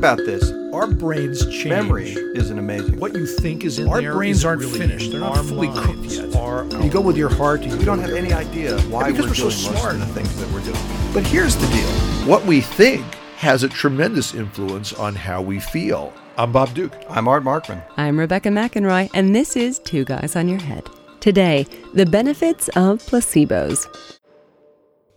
about this. Our brains change. Memory isn't amazing. What you think is in Our there brains aren't really finished. They're not fully cooked yet. You go with your heart. You we don't have any idea why because we're, we're so doing smart. most of the things that we're doing. But here's the deal what we think has a tremendous influence on how we feel. I'm Bob Duke. I'm Art Markman. I'm Rebecca McInroy, and this is Two Guys on Your Head. Today, the benefits of placebos.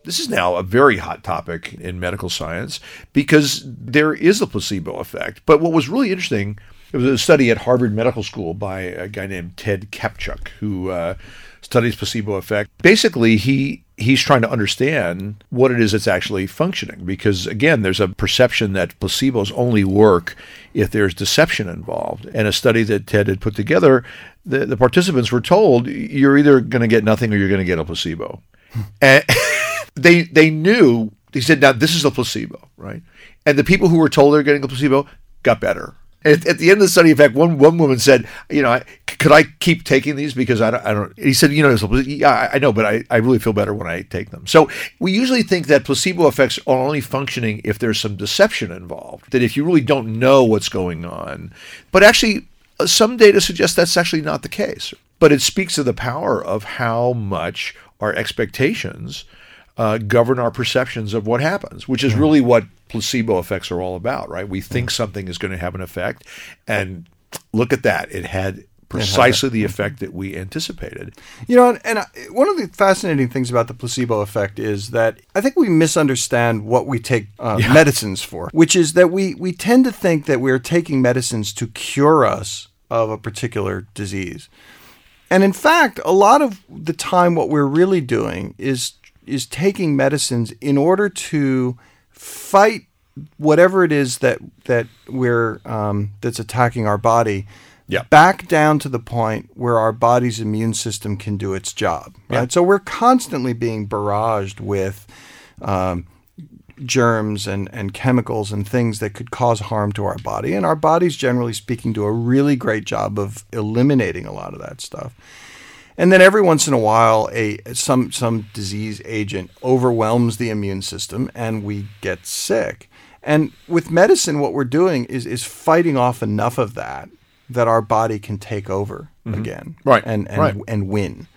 This is now a very hot topic in medical science because there is a placebo effect. But what was really interesting, it was a study at Harvard Medical School by a guy named Ted Kaptchuk, who uh, studies placebo effect. Basically, he he's trying to understand what it is that's actually functioning because again there's a perception that placebos only work if there's deception involved and a study that ted had put together the, the participants were told you're either going to get nothing or you're going to get a placebo and they they knew they said now this is a placebo right and the people who were told they're getting a placebo got better at, at the end of the study, in fact, one one woman said, "You know, I, could I keep taking these because I don't." I don't. He said, "You know, yeah, I know, but I, I really feel better when I take them." So we usually think that placebo effects are only functioning if there's some deception involved. That if you really don't know what's going on, but actually, uh, some data suggests that's actually not the case. But it speaks to the power of how much our expectations uh, govern our perceptions of what happens, which is really what placebo effects are all about, right? We think something is going to have an effect, and look at that. It had precisely the effect that we anticipated. You know, and, and one of the fascinating things about the placebo effect is that I think we misunderstand what we take uh, medicines for, which is that we, we tend to think that we're taking medicines to cure us of a particular disease. And in fact, a lot of the time, what we're really doing is is taking medicines in order to fight whatever it is that that we're um, that's attacking our body Yeah. back down to the point where our body's immune system can do its job. Right. So we're constantly being barraged with um, germs and, and chemicals and things that could cause harm to our body. And our bodies, generally speaking, do a really great job of eliminating a lot of that stuff. And then every once in a while, a some some disease agent overwhelms the immune system, and we get sick. And with medicine, what we're doing is is fighting off enough of that that our body can take over mm-hmm. again, Right, And and right. and win.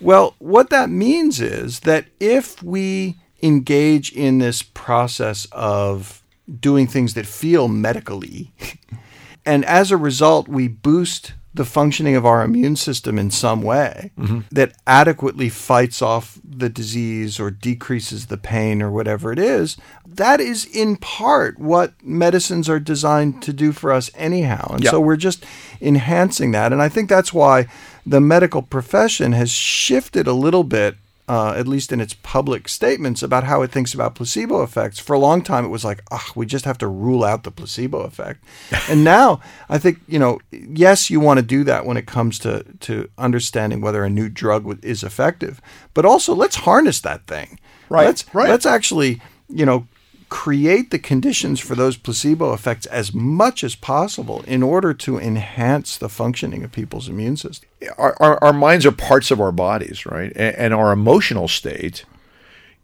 Well, what that means is that if we engage in this process of doing things that feel medically, and as a result, we boost the functioning of our immune system in some way mm-hmm. that adequately fights off the disease or decreases the pain or whatever it is, that is in part what medicines are designed to do for us anyhow. And Yeah. so we're just enhancing that. And I think that's why the medical profession has shifted a little bit uh, at least in its public statements, about how it thinks about placebo effects. For a long time, it was like, ah, we just have to rule out the placebo effect. and now, I think, you know, yes, you want to do that when it comes to, to understanding whether a new drug w- is effective, but also let's harness that thing. Right, Let's, right. let's actually, you know, create the conditions for those placebo effects as much as possible in order to enhance the functioning of people's immune system. our, our, our minds are parts of our bodies, right? And, and our emotional state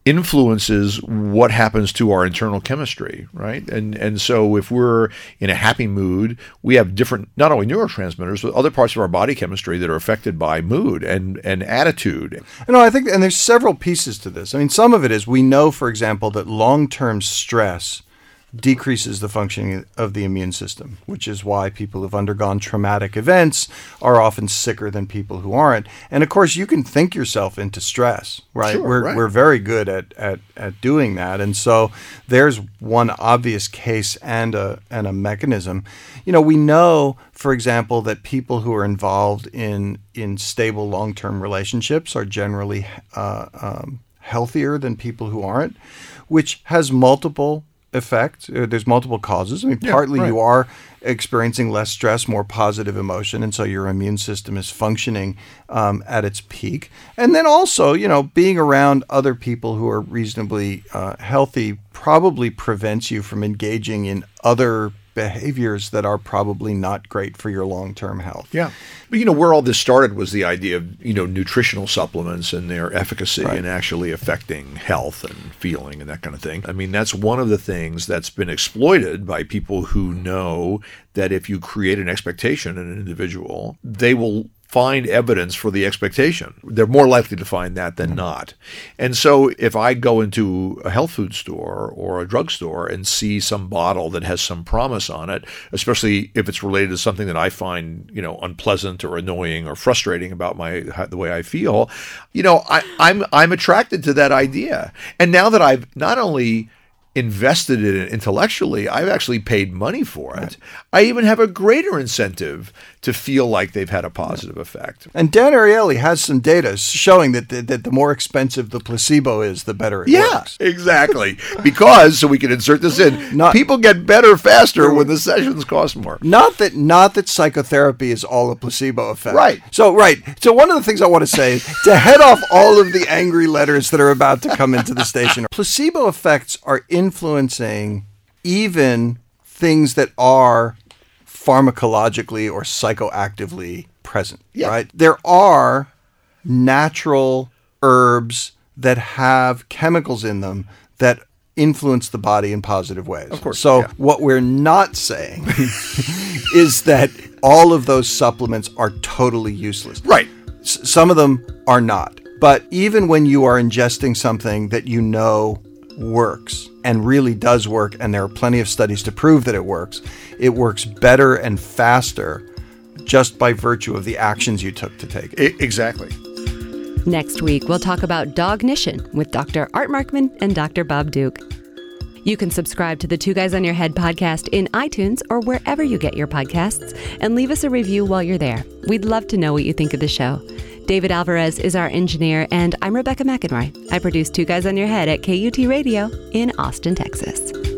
influences what happens to our internal chemistry, right? And and so if we're in a happy mood, we have different not only neurotransmitters but other parts of our body chemistry that are affected by mood and and attitude. No, I think, and there's several pieces to this. I mean, some of it is we know, for example, that long term stress decreases the functioning of the immune system, which is why people who've undergone traumatic events are often sicker than people who aren't. And of course, you can think yourself into stress, right? Sure, we're, right. we're very good at, at, at doing that. And so there's one obvious case and a, and a mechanism. You know, we know, for example, that people who are involved in, in stable long term relationships are generally uh, um, healthier than people who aren't, which has multiple effect. Uh, There's multiple causes. I mean, partly right. you are experiencing less stress, more positive emotion, and so your immune system is functioning um, at its peak. And then also, you know, being around other people who are reasonably uh, healthy probably prevents you from engaging in other behaviors that are probably not great for your long term health. Yeah. But you know, where all this started was the idea of, you know, nutritional supplements and their efficacy Right. and actually affecting health and feeling and that kind of thing. I mean, that's one of the things that's been exploited by people who know that if you create an expectation in an individual, they will find evidence for the expectation. They're more likely to find that than mm-hmm. not. And so if I go into a health food store or a drugstore and see some bottle that has some promise on it, especially if it's related to something that I find, you know, unpleasant or annoying or frustrating about my the way I feel, you know, I, I'm I'm attracted to that idea. And now that I've not only invested in it intellectually, I've actually paid money for it. I even have a greater incentive to feel like they've had a positive effect. And Dan Ariely has some data showing that the, that the more expensive the placebo is, the better it Yeah, works. exactly. Because so we can insert this in. Not- people get better faster when the sessions cost more. Not that not that psychotherapy is all a placebo effect. Right. So right. So one of the things I want to say is to head off all of the angry letters that are about to come into the station. Placebo effects are influencing even things that are pharmacologically or psychoactively present. Yeah. Right. There are natural herbs that have chemicals in them that influence the body in positive ways. Of course, So yeah. what we're not saying is that all of those supplements are totally useless. Right. S- some of them are not. But even when you are ingesting something that you know works and really does work, and there are plenty of studies to prove that it works, it works better and faster just by virtue of the actions you took to take it. Exactly. Next week, we'll talk about dognition with Dr. Art Markman and Dr. Bob Duke. You can subscribe to the Two Guys on Your Head podcast in iTunes or wherever you get your podcasts and leave us a review while you're there. We'd love to know what you think of the show. David Alvarez is our engineer, and I'm Rebecca McInroy. I produce Two Guys on Your Head at KUT Radio in Austin, Texas.